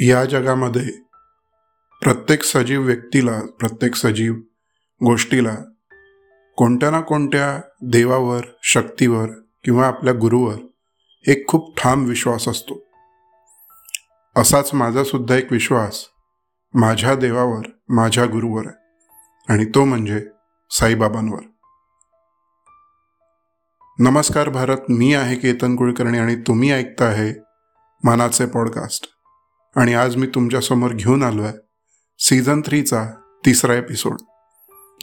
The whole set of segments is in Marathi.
या जगामध्ये प्रत्येक सजीव व्यक्तीला प्रत्येक सजीव गोष्टीला कोणत्या ना कोणत्या देवावर शक्तीवर किंवा आपल्या गुरुवर एक खूप ठाम विश्वास असतो. असाच माझा सुद्धा एक विश्वास माझ्या देवावर माझ्या गुरुवर आहे आणि तो म्हणजे साईबाबांवर. नमस्कार भारत मी आहे केतन कुलकर्णी आणि तुम्ही ऐकता आहे मानाचे पॉडकास्ट. आणि आज मी तुमच्यासमोर घेऊन आलो आहे सीझन थ्रीचा तिसरा एपिसोड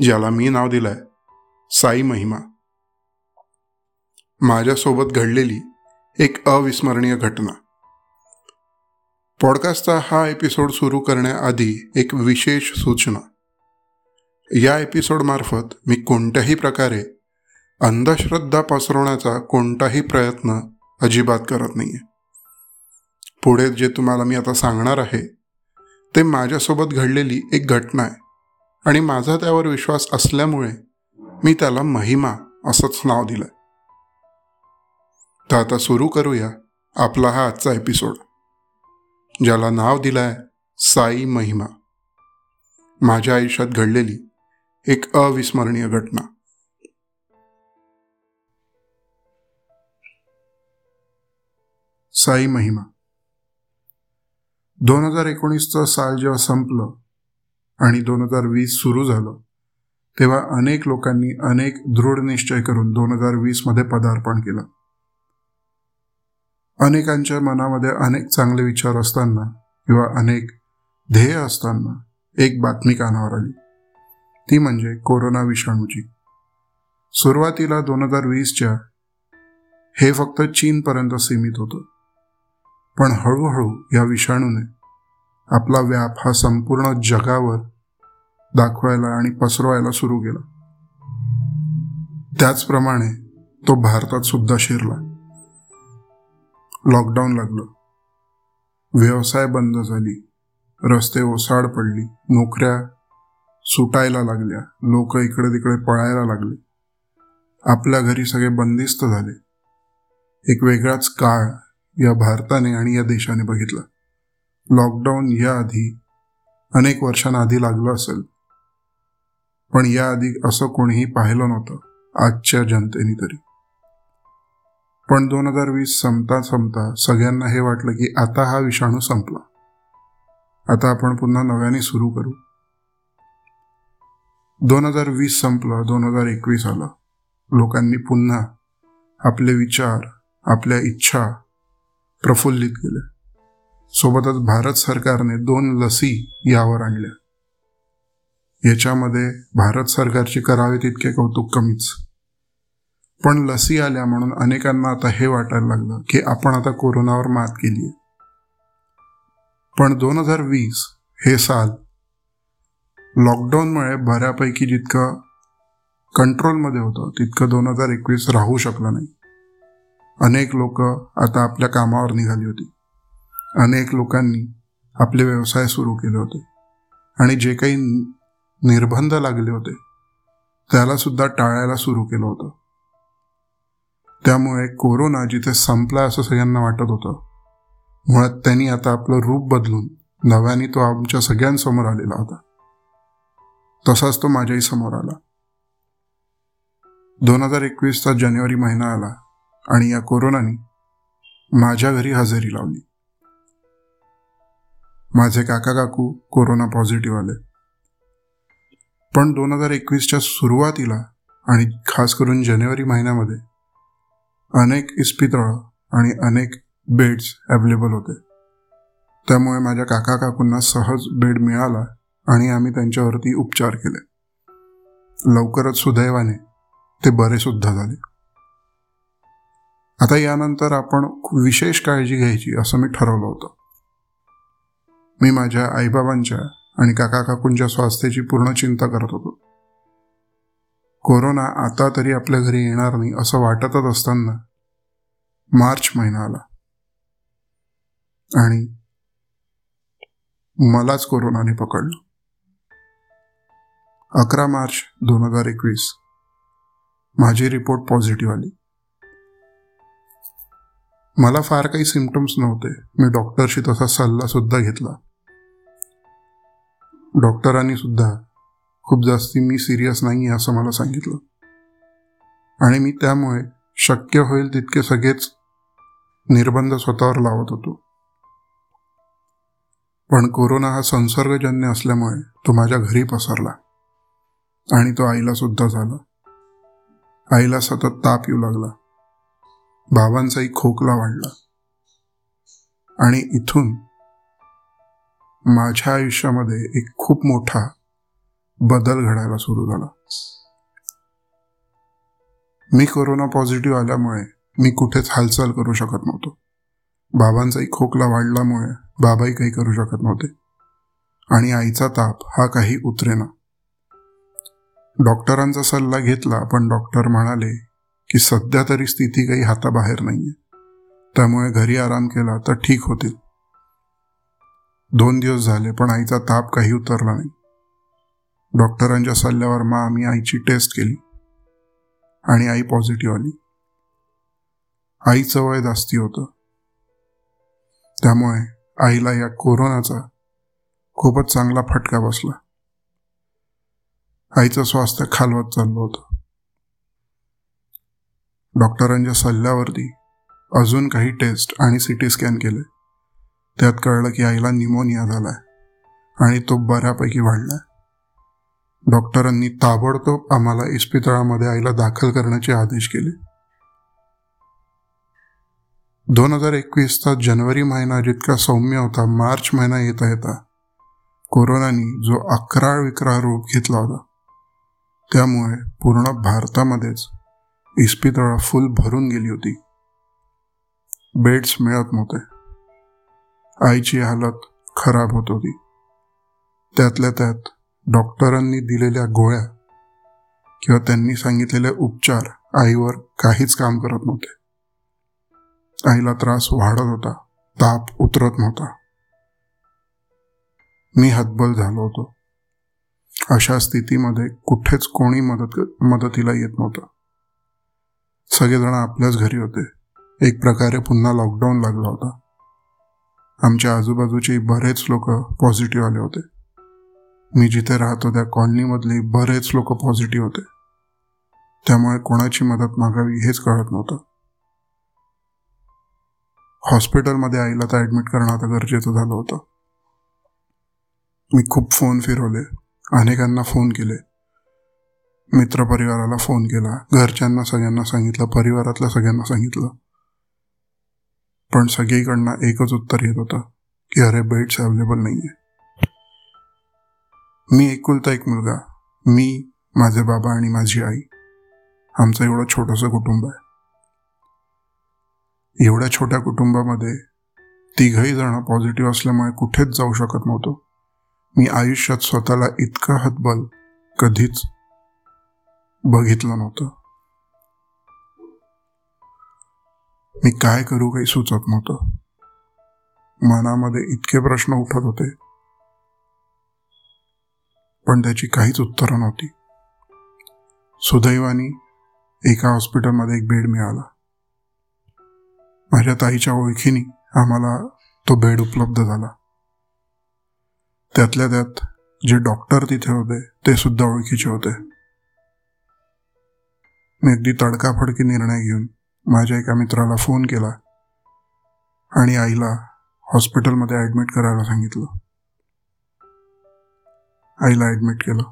ज्याला मी नाव दिलं आहे साई महिमा. माझ्यासोबत घडलेली एक अविस्मरणीय घटना. पॉडकास्टचा हा एपिसोड सुरू करण्याआधी एक विशेष सूचना. या एपिसोडमार्फत मी कोणत्याही प्रकारे अंधश्रद्धा पसरवण्याचा कोणताही प्रयत्न अजिबात करत नाहीये. पुढे जे तुम्हाला मी आता सांगणार आहे ते माझ्यासोबत घडलेली एक घटना आहे. आणि माझा त्यावर विश्वास असल्यामुळे मी त्याला महिमा असंच नाव दिलं तर आता सुरू करूया आपला हा आजचा एपिसोड ज्याला नाव दिलंय साई महिमा. माझ्या आयुष्यात घडलेली एक अविस्मरणीय घटना. साई महिमा. दोन हजार एकोणीसचं साल जेव्हा संपलं आणि दोन हजार वीस सुरू झालं तेव्हा अनेक लोकांनी अनेक दृढ निश्चय करून दोन हजार वीसमध्ये पदार्पण केलं. अनेकांच्या मनामध्ये अनेक चांगले विचार असताना किंवा अनेक ध्येय असताना एक बातमी कानावर आली. ती म्हणजे कोरोना विषाणूची. सुरुवातीला दोन हजार वीसच्या हे फक्त चीनपर्यंत सीमित होतं. पण हळूहळू या विषाणूने आपला व्याप हा संपूर्ण जगावर दाखवायला आणि पसरवायला सुरू केला. त्याचप्रमाणे तो भारतात सुद्धा शिरला. लॉकडाऊन लागलं. व्यवसाय बंद झाली. रस्ते ओसाड पडली. नोकऱ्या सुटायला लागल्या. लोक इकडे तिकडे पळायला लागले. आपल्या घरी सगळे बंदिस्त झाले. एक वेगळाच काळ या भारताने आणि या देशाने बघितला. लॉकडाऊन याआधी अनेक वर्षांआधी लागलं असेल. पण याआधी असं कोणीही पाहिलं नव्हतं आजच्या जनतेने तरी. पण दोन हजार वीस संपता संपता सगळ्यांना हे वाटलं की आता हा विषाणू संपला. आता आपण पुन्हा नव्याने सुरू करू. दोन हजार वीस संपलं दोन हजार एकवीस आलं. लोकांनी पुन्हा आपले विचार आपल्या इच्छा प्रफुल्लित केल्या सोबतच भारत सरकारने दोन लसी यावर आणल्या. याच्यामध्ये भारत सरकारची करावे तितके कौतुक कमीच. पण लसी आल्या म्हणून अनेकांना आता हे वाटायला लागलं की आपण आता कोरोनावर मात केली पण दोन हजार वीस हे साल लॉकडाऊनमुळे बऱ्यापैकी जितकं कंट्रोलमध्ये होतं तितकं दोन हजार एकवीस राहू शकलं नाही. अनेक लोक आता आपल्या कामावर निघाली होती. अनेक लोकांनी आपले व्यवसाय सुरू केले होते. आणि जे काही निर्बंध लागले होते त्याला सुद्धा टाळायला सुरू केलं होतं. त्यामुळे कोरोना जिथे संपला असं सगळ्यांना वाटत होतं मुळात त्यांनी आता आपलं रूप बदलून नव्याने तो आमच्या सगळ्यांसमोर आलेला होता. तसाच तो माझ्याही समोर आला. दोन हजार एकवीसचा जानेवारी महिना आला. आणि या कोरोनाने माझ्या घरी हजेरी लावली. माझे काका काकू कोरोना पॉझिटिव्ह आले. पण दोन हजार एकवीसच्या सुरुवातीला आणि खास करून जानेवारी महिन्यामध्ये अनेक इस्पितळं आणि अनेक बेड्स अवेलेबल होते. त्यामुळे माझ्या काका काकूंना सहज बेड मिळाला आणि आम्ही त्यांच्यावरती उपचार केले. लवकरच सुदैवाने ते बरे सुद्धा झाले. आता यानंतर आपण विशेष काळजी घ्यायची असं मी ठरवलं होतं. मी माझ्या आईबाबांच्या आणि काका काकूंच्या स्वास्थ्याची पूर्ण चिंता करत होतो. कोरोना आता तरी आपल्या घरी येणार नाही असं वाटतच असताना मार्च महिना आला. आणि मलाच कोरोनाने पकडलं. अकरा मार्च दोन हजार एकवीस माझी रिपोर्ट पॉझिटिव्ह आली. मला फार काही सिमटम्स नव्हते. मी डॉक्टरशी तसा सल्ला सुद्धा घेतला. डॉक्टरांनी सुद्धा खूप जास्ती मी सिरियस नाही असं मला सांगितलं. आणि मी त्यामुळे शक्य होईल तितके सगळेच निर्बंध स्वतःवर लावत होतो. पण कोरोना हा संसर्गजन्य असल्यामुळे तो माझ्या घरी पसरला. आणि तो आईला सुद्धा झाला. आईला सतत ताप येऊ लागला. बाबांचाही खोकला वाढला. आणि इथून माझ्या आयुष्यामध्ये एक खूप मोठा बदल घडायला सुरू झाला. मी कोरोना पॉझिटिव्ह आल्यामुळे मी कुठेच हालचाल करू शकत नव्हतो. बाबांचाही खोकला वाढल्यामुळे बाबाही काही करू शकत नव्हते. आणि आईचा ताप हा काही उतरेना. डॉक्टरांचा सल्ला घेतला पण डॉक्टर म्हणाले की सध्या तरी स्थिती काही हाताबाहेर नाहीये. त्यामुळे घरी आराम केला तर ठीक होतील. दोन दिवस झाले पण आईचा ताप काही उतरला नाही. डॉक्टरांच्या सल्ल्यावर मग आम्ही आईची टेस्ट केली आणि आई पॉझिटिव्ह आली. आईचं वय जास्ती होतं. त्यामुळे आईला या कोरोनाचा खूपच चांगला फटका बसला. आईचं स्वास्थ्य खालवत चाललं होतं. डॉक्टरांच्या सल्ल्यावरती अजून काही टेस्ट आणि सी टी स्कॅन केले. त्यात कळलं की आईला निमोनिया झालाय आणि तो बऱ्यापैकी वाढलाय. डॉक्टरांनी ताबडतोब आम्हाला इस्पितळामध्ये आईला दाखल करण्याचे आदेश केले. दोन हजार एकवीसचा जानेवारी महिना जितका सौम्य होता मार्च महिना येता येता कोरोनानी जो अकराळ विक्रा रूप घेतला होता त्यामुळे पूर्ण भारतामध्येच इस्पितळा फुल भरून गेली होती. बेड्स मिळत नव्हते. आईची हालत खराब होत होती. त्यातल्या त्यात डॉक्टरांनी दिलेल्या गोळ्या किंवा त्यांनी सांगितलेले उपचार आईवर काहीच काम करत नव्हते. आईला त्रास वाढत होता. ताप उतरत नव्हता. मी हतबल झालो होतो. अशा स्थितीमध्ये कुठेच कोणी मदत मदतीला येत नव्हतं. सगळेजण आपल्याच घरी होते. एक प्रकारे पुन्हा लॉकडाऊन लागला होता. आमच्या आजूबाजूचे बरेच लोक पॉझिटिव्ह आले होते. मी जिथे राहतो त्या कॉलनीमधले बरेच लोक पॉझिटिव्ह होते. त्यामुळे कोणाची मदत मागावी हेच कळत नव्हतं. हॉस्पिटलमध्ये आईला तर ॲडमिट करणं आता गरजेचं झालं होतं. मी खूप फोन फिरवले. अनेकांना फोन केले. मित्रपरिवाराला फोन केला. घरच्यांना सगळ्यांना सांगितलं परिवारातल्या सगळ्यांना सांगितलं. पण सगळीकडनं एकच उत्तर येत होतं की अरे बेड्स अवेलेबल आहे मी एकुलता एक मुलगा. मी माझे बाबा आणि माझी आई. आमचं एवढं छोटंसं कुटुंब आहे. एवढ्या छोट्या कुटुंबामध्ये तिघही जण पॉझिटिव्ह असल्यामुळे कुठेच जाऊ शकत नव्हतो. मी आयुष्यात स्वतःला इतका हतबल कधीच बघितलं नव्हतं. मी काय करू काही सुचत नव्हतं. मनामध्ये इतके प्रश्न उठत होते. पण त्याची काहीच उत्तरं नव्हती. सुदैवानी एका हॉस्पिटलमध्ये एक बेड मिळाला. माझ्या ताईच्या ओळखीने आम्हाला तो बेड उपलब्ध झाला. त्यातल्या त्यात जे डॉक्टर तिथे होते ते सुद्धा ओळखीचे होते. मी अगदी तडकाफडकी निर्णय घेऊन माझ्या एका मित्राला फोन केला आणि आईला हॉस्पिटलमध्ये ऍडमिट करायला सांगितलं. आईला ऍडमिट केलं.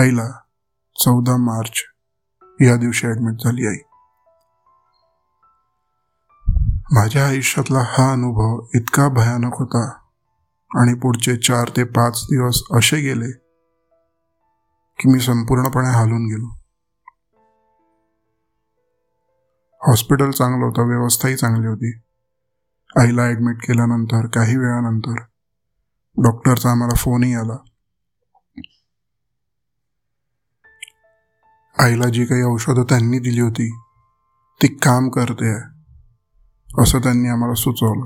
आईला चौदा मार्च या दिवशी ऍडमिट झाली आई. माझ्या आयुष्यातला हा अनुभव इतका भयानक होता आणि पुढचे चार ते पाच दिवस असे गेले की मी संपूर्णपणे हालून गेलो. हॉस्पिटल चांगलं होतं व्यवस्थाही चांगली होती. आईला ऍडमिट केल्यानंतर काही वेळानंतर डॉक्टरचा आम्हाला फोनही आला. आईला जी काही औषधं त्यांनी दिली होती ती काम करते असं त्यांनी आम्हाला सुचवलं.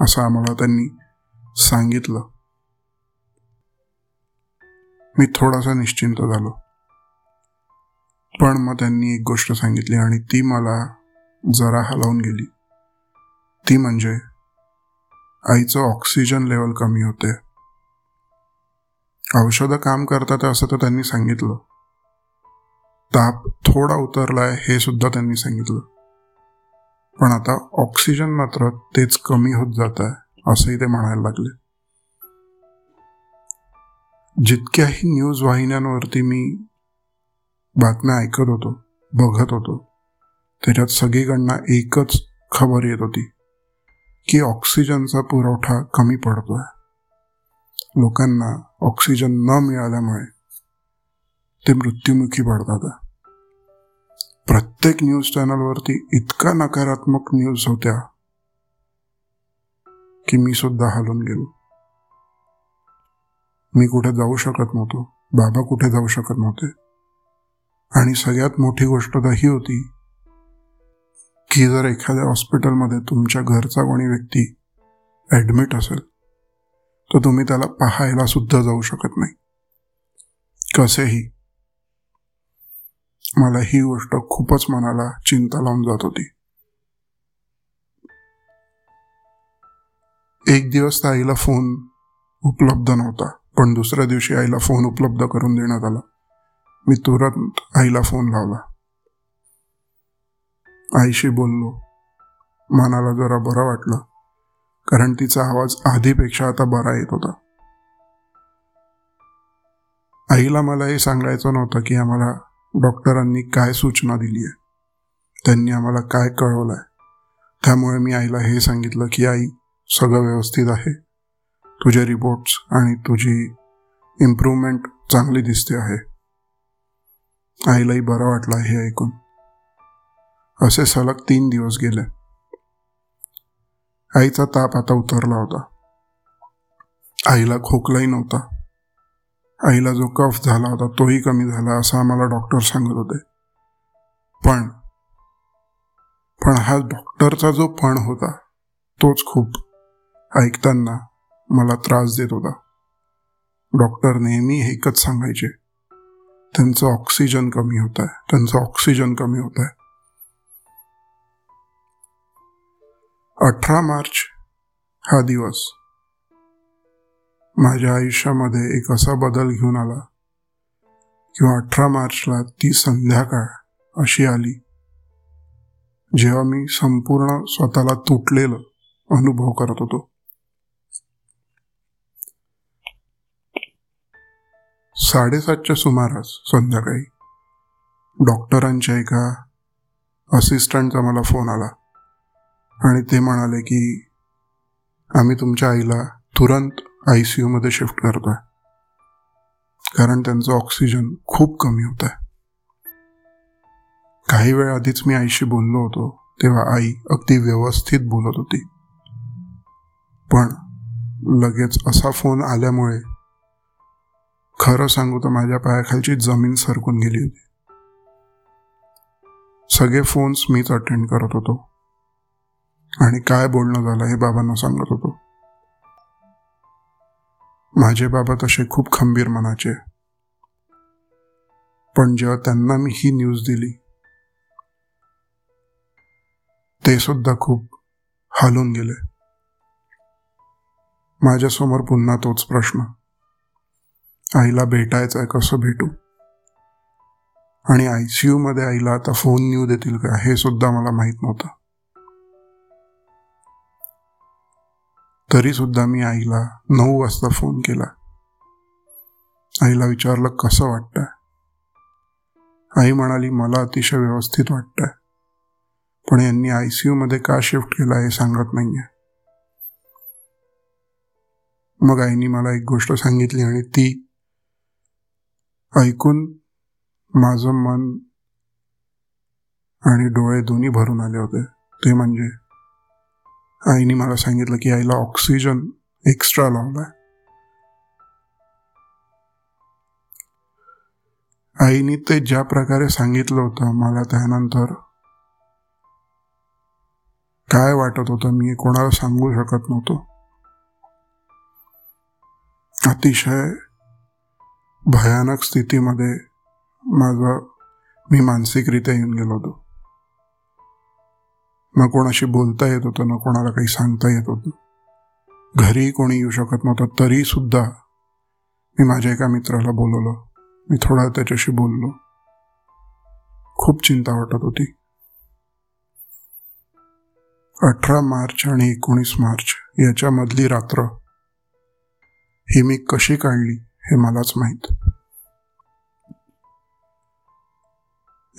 असं आम्हाला त्यांनी सांगितलं. मी थोडासा निश्चिंत झालो. पण मग त्यांनी एक गोष्ट सांगितली आणि ती मला जरा हलवून गेली. ती म्हणजे आईचं ऑक्सिजन लेवल कमी होते. औषधं काम करतात असं तर त्यांनी सांगितलं. ताप थोडा उतरलाय हे सुद्धा त्यांनी सांगितलं. पण आता ऑक्सिजन मात्र तेच कमी होत जात आहे असंही ते म्हणायला लागले. जितक्याही न्यूज वाहिन्यांवरती मी बातम्या ऐकत होतो बघत होतो त्याच्यात सगळीकडनं एकच खबर येत होती की ऑक्सिजनचा पुरवठा कमी पडतोय. लोकांना ऑक्सिजन न मिळाल्यामुळे ते मृत्युमुखी पडतात. प्रत्येक न्यूज चॅनलवरती इतका नकारात्मक न्यूज होत्या की मी सुद्धा हलून गेलो. मी कुठे जाऊ शकत नव्हतो बाबा कुठे जाऊ शकत नव्हते. आणि सगळ्यात मोठी गोष्ट तर ही होती की जर एखाद्या हॉस्पिटलमध्ये तुमच्या घरचा कोणी व्यक्ती ॲडमिट असेल तर तुम्ही त्याला पाहायला सुद्धा जाऊ शकत नाही. कसेही. मला ही गोष्ट खूपच मनाला चिंता लावून जात होती. एक दिवस त्या आईला फोन उपलब्ध नव्हता पण दुसऱ्या दिवशी आईला फोन उपलब्ध करून देण्यात आला. मी तुरंत आईला फोन लावला. आईशी बोललो. मनाला जरा बरं वाटलं कारण तिचा आवाज आधीपेक्षा आता बरा येत होता. आईला मला हे सांगायचं नव्हतं की आम्हाला डॉक्टरांनी काय सूचना दिली आहे. त्यांनी आम्हाला काय कळवलं आहे त्यामुळे मी आईला हे सांगितलं की आई सगळं व्यवस्थित आहे. तुझे रिपोर्ट्स आणि तुझी इम्प्रूव्हमेंट चांगली दिसते आहे. आईलाही बरं वाटलं हे ऐकून. असे सलग तीन दिवस गेले. आईचा ताप आता उतरला होता. आईला खोकलाही नव्हता. आईला जो कफ झाला होता तोही कमी झाला असं आम्हाला डॉक्टर सांगत होते. पण पण हा डॉक्टरचा जो पण होता तोच खूप ऐकताना मला त्रास देत होता. डॉक्टर नेहमी एकच सांगायचे त्यांचं ऑक्सिजन कमी होत आहे त्यांचं ऑक्सिजन कमी होत आहे अठरा मार्च हा दिवस. माझ्या आयुष्यामध्ये एक असा बदल घेऊन आला किंवा अठरा मार्चला ती संध्याकाळ अशी आली. जेव्हा मी संपूर्ण स्वतःला तुटलेलं अनुभव करत होतो. साडेसातच्या सुमारास संध्याकाळी डॉक्टरांच्या एका असिस्टंटचा मला फोन आला. आणि ते म्हणाले की आम्ही तुमच्या आईला तुरंत आय सी यूमध्ये शिफ्ट करतोय. कारण त्यांचं ऑक्सिजन खूप कमी होत आहे काही वेळ आधीच मी आईशी बोललो होतो तेव्हा आई अगदी व्यवस्थित बोलत होती. पण लगेच असा फोन आल्यामुळे खरं सांगू तर माझ्या पायाखालची जमीन सरकून गेली होती. सगळे फोन्स मीच अटेंड करत होतो. आणि काय बोलणं झालं हे बाबांना सांगत होतो. माझे बाबा तसे खूप खंबीर मनाचे. पण जेव्हा त्यांना मी ही न्यूज दिली ते सुद्धा खूप हालून गेले. माझ्यासमोर पुन्हा तोच प्रश्न. आईला भेटायचं आहे कसं भेटू? आणि आय सी मध्ये आईला आता फोन न्यू देतील का? हे सुद्धा मला माहीत नव्हतं. तरी सुद्धा मी आईला नऊ वाजता फोन केला. आईला विचारलं कसं वाटतंय? आई म्हणाली मला अतिशय व्यवस्थित वाटतंय. पण यांनी आय सी मध्ये का शिफ्ट केला हे सांगत नाहीये. मग आईनी मला एक गोष्ट सांगितली आणि ती ऐकून माझं मन आणि डोळे दोन्ही भरून आले होते. ते म्हणजे आईने मला सांगितलं की आईला ऑक्सिजन एक्स्ट्रा लावलाय. आईने ते ज्या प्रकारे सांगितलं होतं मला त्यानंतर काय वाटत होतं मी कोणाला सांगू शकत नव्हतो. अतिशय भयानक स्थितीमध्ये माझं मी मानसिकरित्या येऊन गेलो होतो. ना कोणाशी बोलता येत होतं ना कोणाला काही सांगता येत होतं. घरी कोणी येऊ शकत नव्हतं तरी सुद्धा मी माझ्या एका मित्राला बोलवलं. मी थोडा त्याच्याशी बोललो. खूप चिंता वाटत होती. अठरा मार्च आणि एकोणीस मार्च याच्यामधली रात्र ही मी कशी काढली हे मलाच माहीत.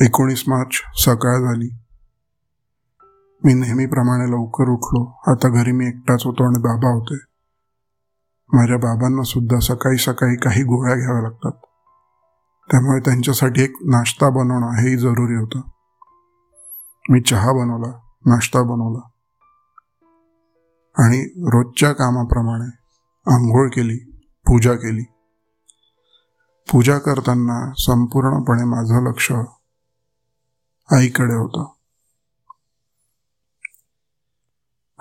एकोणीस मार्च सकाळ झाली. मी नेहमीप्रमाणे लवकर उठलो. आता घरी मी एकटाच होतो आणि बाबा होते. माझ्या बाबांना सुद्धा सकाळी सकाळी काही गोळ्या घ्याव्या लागतात. त्यामुळे त्यांच्यासाठी एक नाश्ता बनवणं हेही जरुरी होतं. मी चहा बनवला नाश्ता बनवला. आणि रोजच्या कामाप्रमाणे आंघोळ केली पूजा केली. पूजा करताना संपूर्णपणे माझं लक्ष आईकडे होतं.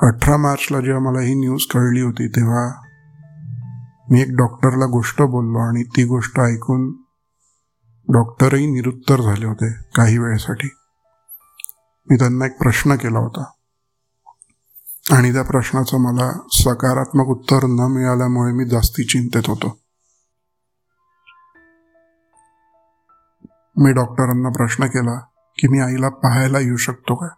अठरा मार्चला जेव्हा मला ही न्यूज कळली होती तेव्हा मी एक डॉक्टरला गोष्ट बोललो आणि ती गोष्ट ऐकून डॉक्टरही निरुत्तर झाले होते काही वेळेसाठी. मी त्यांना एक प्रश्न केला होता. आणि त्या प्रश्नाचं मला सकारात्मक उत्तर न मिळाल्यामुळे मी जास्ती चिंतेत होतो. मी डॉक्टरांना प्रश्न केला की मी आईला पाहायला येऊ शकतो का?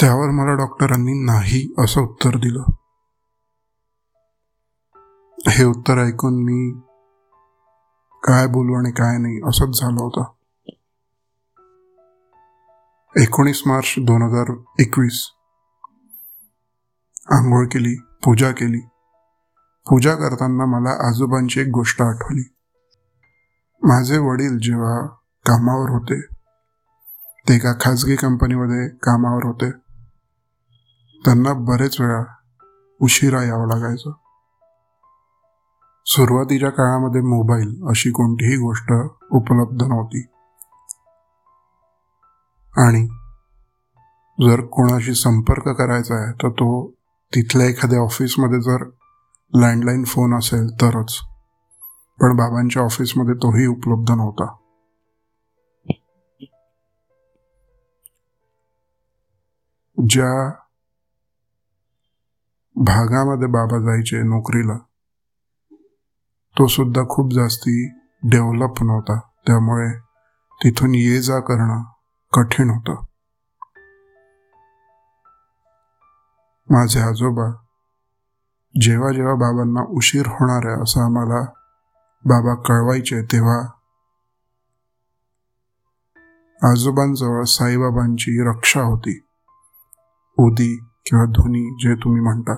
त्यावर मला डॉक्टरांनी नाही असं उत्तर दिलं. हे उत्तर ऐकून मी काय बोलू आणि काय नाही असंच झालं होतं. एकोणीस मार्च दोन हजार एकवीस. आंघोळ केली पूजा केली. पूजा करताना मला आजोबांची एक गोष्ट आठवली. माझे वडील जेव्हा कामावर होते ते एका खाजगी कंपनीमध्ये कामावर होते. त्यांना बरेच वेळा उशिरा यावं लागायचं. सुरुवातीच्या काळामध्ये मोबाईल अशी कोणतीही गोष्ट उपलब्ध नव्हती. आणि जर कोणाशी संपर्क करायचा आहे तर तो तिथल्या एखाद्या ऑफिसमध्ये जर लँडलाईन फोन असेल तरच. पण बाबांच्या ऑफिसमध्ये तोही उपलब्ध नव्हता. ज्या भागामध्ये बाबा जायचे नोकरीला. तो सुद्धा खूप जास्ती डेव्हलप नव्हता. त्यामुळे तिथून ये जा करणं कठीण होतं. माझे आजोबा जेव्हा जेव्हा बाबांना उशीर होणार आहे असं आम्हाला बाबा कळवायचे तेव्हा आजोबांजवळ साईबाबांची रक्षा होती. उदी किंवा ध्वनी जे तुम्ही म्हणता.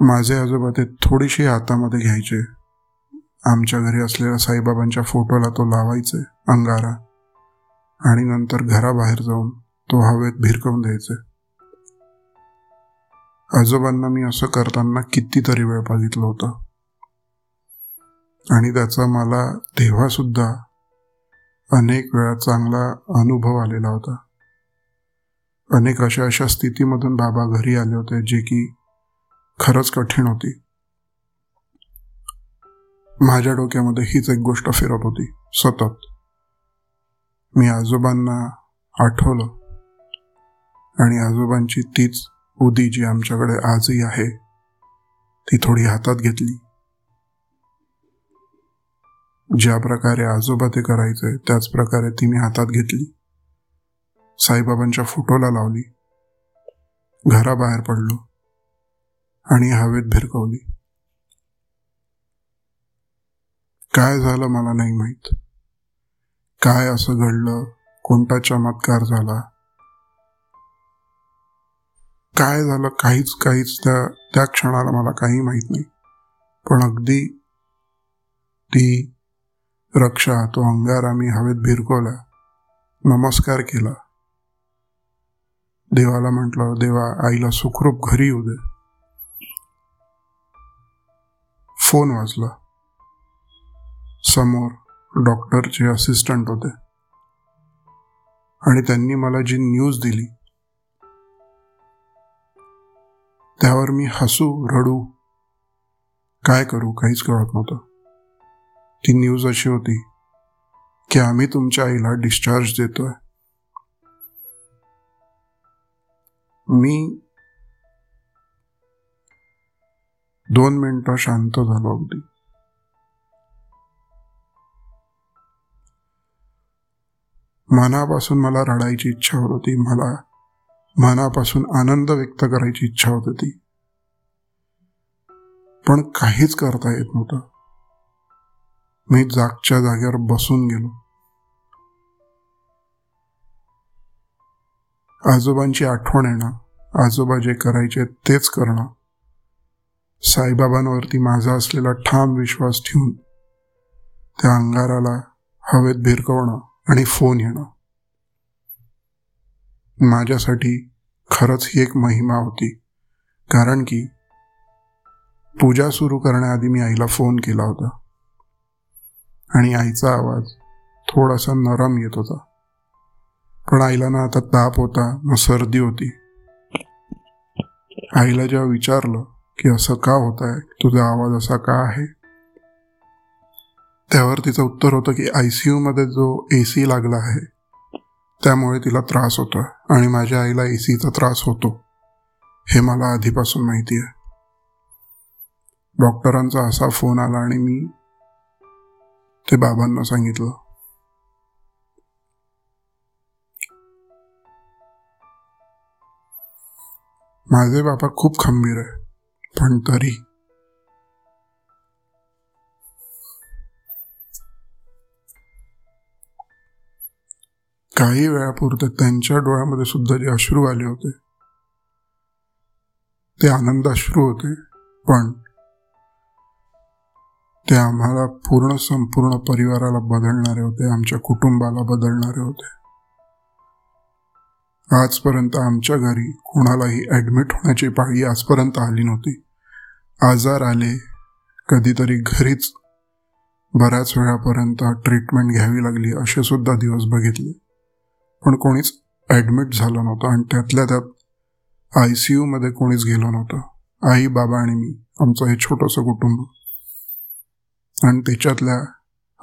माझे आजोबा ते थोडीशी हातामध्ये घ्यायचे. आमच्या घरी असलेल्या साईबाबांच्या फोटोला तो लावायचे अंगारा. आणि नंतर घराबाहेर जाऊन तो हवेत भिरकवून द्यायचे. आजोबांना मी असं करताना कितीतरी वेळ बघितलं होतं. आणि त्याचा मला तेव्हा सुद्धा अनेक वेळा चांगला अनुभव आलेला होता. अनेक अशा अशा स्थितीमधून बाबा घरी आले होते जे की खरंच कठीण होती. माझ्या डोक्यामध्ये हीच एक गोष्ट फिरत होती सतत. मी आजोबांना आठवलं आणि आजोबांची तीच उदी जी आमच्याकडे आजही आहे ती थोडी हातात घेतली. ज्या प्रकारे आजोबा ते करायचे त्याच प्रकारे ती मी हातात घेतली. साईबाबांच्या फोटोला लावली. घराबाहेर पडलो आणि हवेत भिरकवली. काय झालं मला नाही माहीत. काय असं घडलं? कोणता चमत्कार झाला? काय झालं? काहीच काहीच त्या त्या क्षणाला मला काही माहीत नाही. पण अगदी ती रक्षा तो अंगारा मी हवेत भिरकवला नमस्कार केला. देवाला म्हटलं देवा आईला सुखरूप घरी येऊ दे. फोन वाजला. समोर डॉक्टरचे असिस्टंट होते. आणि त्यांनी मला जी न्यूज दिली त्यावर मी हसू रडू काय करू काहीच कळत नव्हतं. ती न्यूज अशी होती की आम्ही तुमच्या आईला डिस्चार्ज देतोय. मी दोन मिनिटं शांत झालो अगदी. मनापासून मला रडायची इच्छा होत होती मला मनापासून आनंद व्यक्त करायची इच्छा होत होती. पण काहीच करता येत नव्हतं. मी जागच्या जागेवर बसून गेलो. आजोबांची आठवण येणं आजोबा जे करायचे तेच करणं. साईबाबांवरती माझा असलेला ठाम विश्वास ठेवून त्या अंगाराला हवेत भिरकवणं आणि फोन येणं. माझ्यासाठी खरंच ही एक महिमा होती कारण की पूजा सुरू करण्याआधी मी आईला फोन केला होता. आणि आईचा आवाज थोडासा नरम येत होता. पण आईला ना आता ताप होता ना सर्दी होती. आईला जेव्हा विचारलं की असं का होत आहे तुझा आवाज असा का आहे? त्यावर तिचं उत्तर होतं की आय सी यूमध्ये जो ए सी लागला आहे त्यामुळे तिला त्रास होतो आणि माझ्या आईला ए सीचा त्रास होतो. हे मला आधीपासून माहिती आहे. डॉक्टरांचा असा फोन आला आणि मी ते बाबांना सांगितलं माझे बाबा खूप खंबीर आहे पण तरी. काही वेळापुरते त्यांच्या डोळ्यामध्ये सुद्धा जे अश्रू आले होते ते आनंद अश्रू होते पण ते आम्हाला पूर्ण संपूर्ण परिवाराला बदलणारे होते आमच्या कुटुंबाला बदलणारे होते. आजपर्यंत आमच्या घरी कोणालाही ॲडमिट होण्याची पाळी आजपर्यंत आली नव्हती. आजार आले कधीतरी घरीच बऱ्याच वेळापर्यंत ट्रीटमेंट घ्यावी लागली असे सुद्धा दिवस बघितले. पण कोणीच ॲडमिट झालं नव्हतं आणि त्यातल्या त्यात आय सी यूमध्ये कोणीच गेलो नव्हतं. आई बाबा आणि मी आमचं हे छोटंसं कुटुंब. आणि त्याच्यातल्या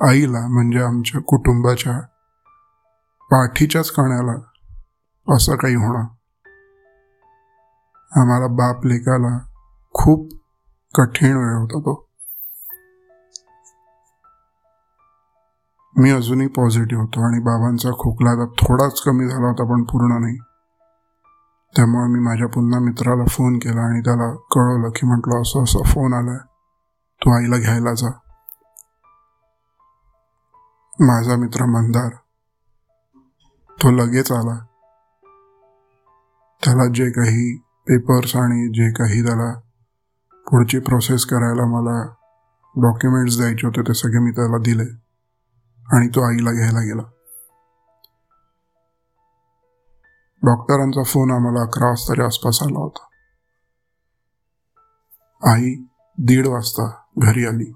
आईला म्हणजे आमच्या कुटुंबाच्या पाठीच्याच कण्याला असं काही होणं आम्हाला बाप लेखाला खूप कठीण वेळ होता तो. मी अजूनही पॉझिटिव्ह होतो आणि बाबांचा खोकला आता थोडाच कमी झाला होता पण पूर्ण नाही. त्यामुळे मी माझ्या पुन्हा मित्राला फोन केला आणि त्याला कळवलं की म्हटलं असं असं फोन आलाय. तू आईला घ्यायला जा. माझा मित्र मंदार तो लगेच आला. त्याला जे काही पेपर्स आणि जे काही त्याला पुढची प्रोसेस करायला मला डॉक्युमेंट्स द्यायचे होते ते सगळे मी त्याला दिले आणि तो आईला घ्यायला गेला. डॉक्टरांचा फोन आम्हाला अकरा वाजताच्या आसपास आला होता. आई दीड वाजता घरी आली.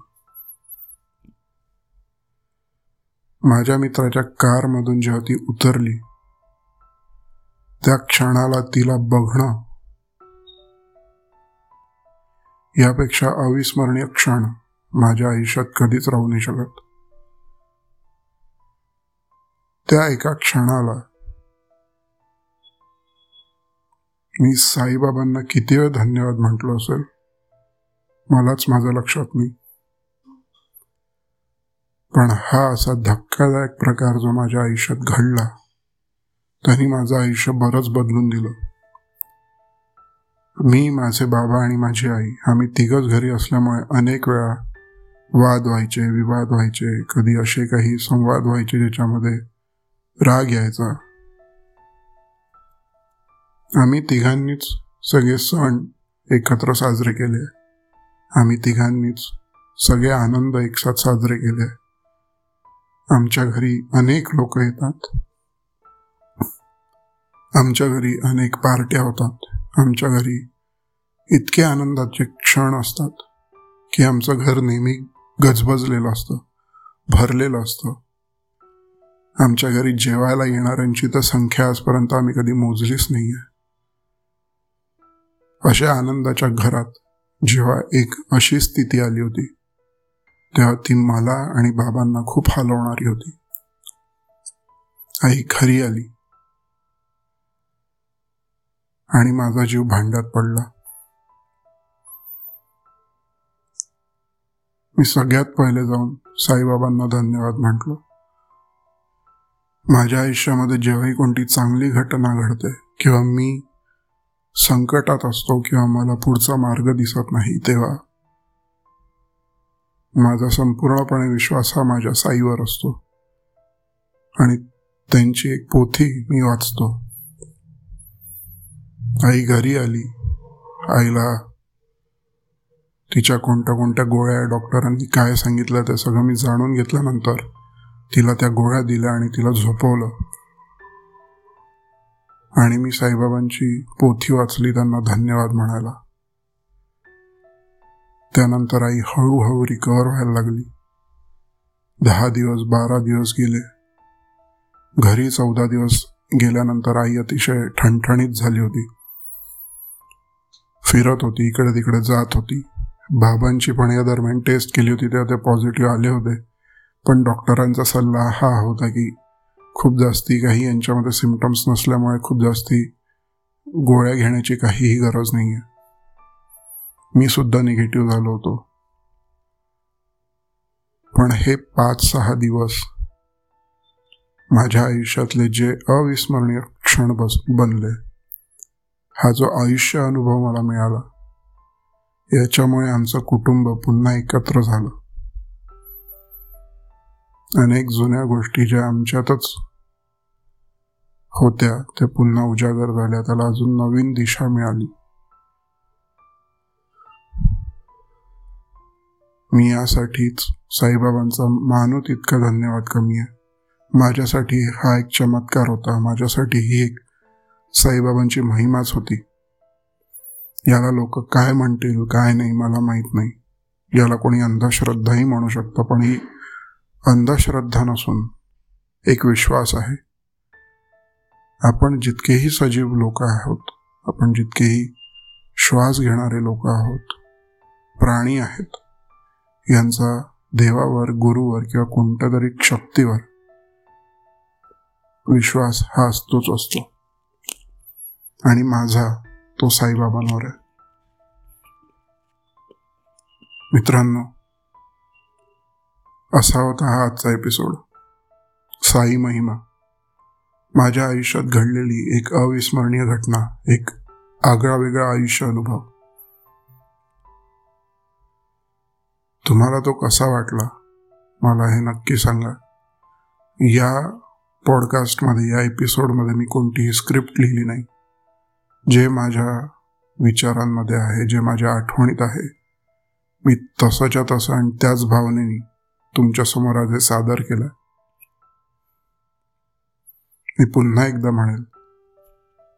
माझ्या मित्राच्या कारमधून जेव्हा ती उतरली त्या क्षणाला तिला बघणं. यापेक्षा अविस्मरणीय क्षण माझ्या आयुष्यात कधीच राहू नाही शकत. त्या एका क्षणाला मी साईबाबांना किती वेळ धन्यवाद म्हटलो असेल मलाच माझ्या लक्षात नाही. पण हा असा धक्कादायक प्रकार जो माझ्या आयुष्यात घडला त्यांनी माझं आयुष्य बरंच बदलून दिलं. मी माझे बाबा आणि माझी आई आम्ही तिघच घरी असल्यामुळे अनेक वेळा वाद व्हायचे विवाद व्हायचे कधी असे काही संवाद व्हायचे ज्याच्यामध्ये राग यायचा. आम्ही तिघांनीच सगळे सण एकत्र साजरे केले. आम्ही तिघांनीच सगळे आनंद एकसाथ साजरे केले. आमच्या घरी अनेक लोक येतात. आमच्या घरी अनेक पार्ट्या होतात. आमच्या घरी इतके आनंदाचे क्षण असतात की आमचं घर नेहमी गजबजलेलं असतं भरलेलं असतं. आमच्या घरी जेवायला येणाऱ्यांची तर संख्या आजपर्यंत आम्ही कधी मोजलीच नाही आहे अशा आनंदाच्या घरात जेव्हा एक अशी स्थिती आली होती तेव्हा ती मला आणि बाबांना खूप हलवणारी होती. आई खरी आली. आणि माझा जीव भांड्यात पडला. मी सगळ्यात पहिले जाऊन साईबाबांना धन्यवाद म्हटलो. माझ्या आयुष्यामध्ये जेव्हाही कोणती चांगली घटना घडते किंवा मी संकटात असतो किंवा मला पुढचा मार्ग दिसत नाही तेव्हा माझा संपूर्णपणे विश्वास हा माझ्या साईवर असतो आणि त्यांची एक पोथी मी वाचतो. आई घरी आली. आईला तिच्या कोणत्या कोणत्या गोळ्या डॉक्टरांनी काय सांगितलं ते सगळं मी जाणून घेतल्यानंतर तिला त्या गोळ्या दिल्या आणि तिला झोपवलं. आणि मी साईबाबांची पोथी वाचली त्यांना धन्यवाद म्हणायला. त्यानंतर आई हळूहळू रिकवर व्हायला लागली. दहा दिवस बारा दिवस गेले. घरी चौदा दिवस गेल्यानंतर आई अतिशय ठणठणीत झाली होती. फिरत होती इकडे तिकडे जात होती. बाबांची पण या दरम्यान टेस्ट केली होती तेव्हा ते पॉझिटिव्ह आले होते. पण डॉक्टरांचा सल्ला हा होता की खूप जास्ती काही यांच्यामध्ये सिमटम्स नसल्यामुळे खूप जास्ती गोळ्या घेण्याची काहीही गरज नाही आहे मी सुद्धा निगेटिव्ह झालो होतो. पण हे पाच सहा दिवस माझ्या आयुष्यातले जे अविस्मरणीय क्षण बस बनले. हा जो आयुष्य अनुभव मला मिळाला याच्यामुळे आमचं कुटुंब पुन्हा एकत्र झालं. अनेक जुन्या गोष्टी ज्या आमच्यातच होत्या त्या पुन्हा उजागर झाल्या. त्याला अजून नवीन दिशा मिळाली. मी यासाठीच साईबाबांचा मानू तितका धन्यवाद कमी आहे. माझ्यासाठी हा एक चमत्कार होता. माझ्यासाठी ही एक साईबाबांची महिमाच होती. याला लोक काय म्हणतील काय नाही मला माहीत नाही. याला कोणी अंधश्रद्धाही म्हणू शकतं पण ही अंधश्रद्धा नसून एक विश्वास आहे. आपण जितकेही सजीव लोक आहोत आपण जितकेही श्वास घेणारे लोक आहोत प्राणी आहेत. यांचा देवावर गुरुवर किंवा कोणत्या तरी शक्तीवर विश्वास हा असतोच असतो. आणि माझा तो साईबाबांवर आहे मित्रांनो असा होता हा आजचा एपिसोड. साई महिमा. माझ्या आयुष्यात घडलेली एक अविस्मरणीय घटना एक आगळा वेगळा आयुष्य अनुभव. तुम्हाला तो कसा वाटला मला हे नक्की सांगा. या पॉडकास्टमध्ये या एपिसोडमध्ये मी कोणतीही स्क्रिप्ट लिहिली नाही. जे माझ्या विचारांमध्ये आहे जे माझ्या आठवणीत आहे मी तसंच्या तसं आणि त्याच भावनेनी तुमच्यासमोर आज हे सादर केलं. मी पुन्हा एकदा म्हणेल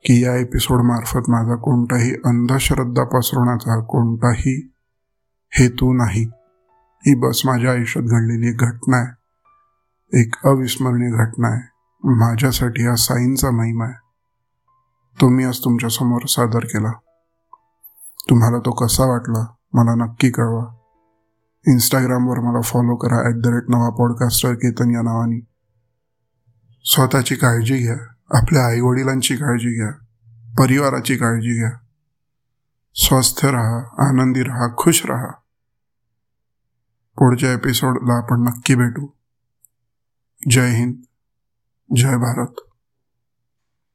की या एपिसोड मार्फत माझा कोणताही अंधश्रद्धा पसरवण्याचा कोणताही हेतू नाही. ही बस माझ्या आयुष्यात घडलेली एक घटना आहे. एक अविस्मरणीय घटना आहे. माझ्यासाठी हा साईंचा महिमा आहे. तो मी आज तुमच्यासमोर सादर केला. तुम्हाला तो कसा वाटला मला नक्की कळवा. इंस्टाग्रामवर मला फॉलो करा ॲट द रेट नवा पॉडकास्टर केतन या नावाने. स्वतःची काळजी घ्या आपल्या आईवडिलांची काळजी घ्या परिवाराची काळजी घ्या. स्वस्थ राहा आनंदी राहा खुश राहा. पुढच्या एपिसोडला आपण नक्की भेटू. जय हिंद जय भारत.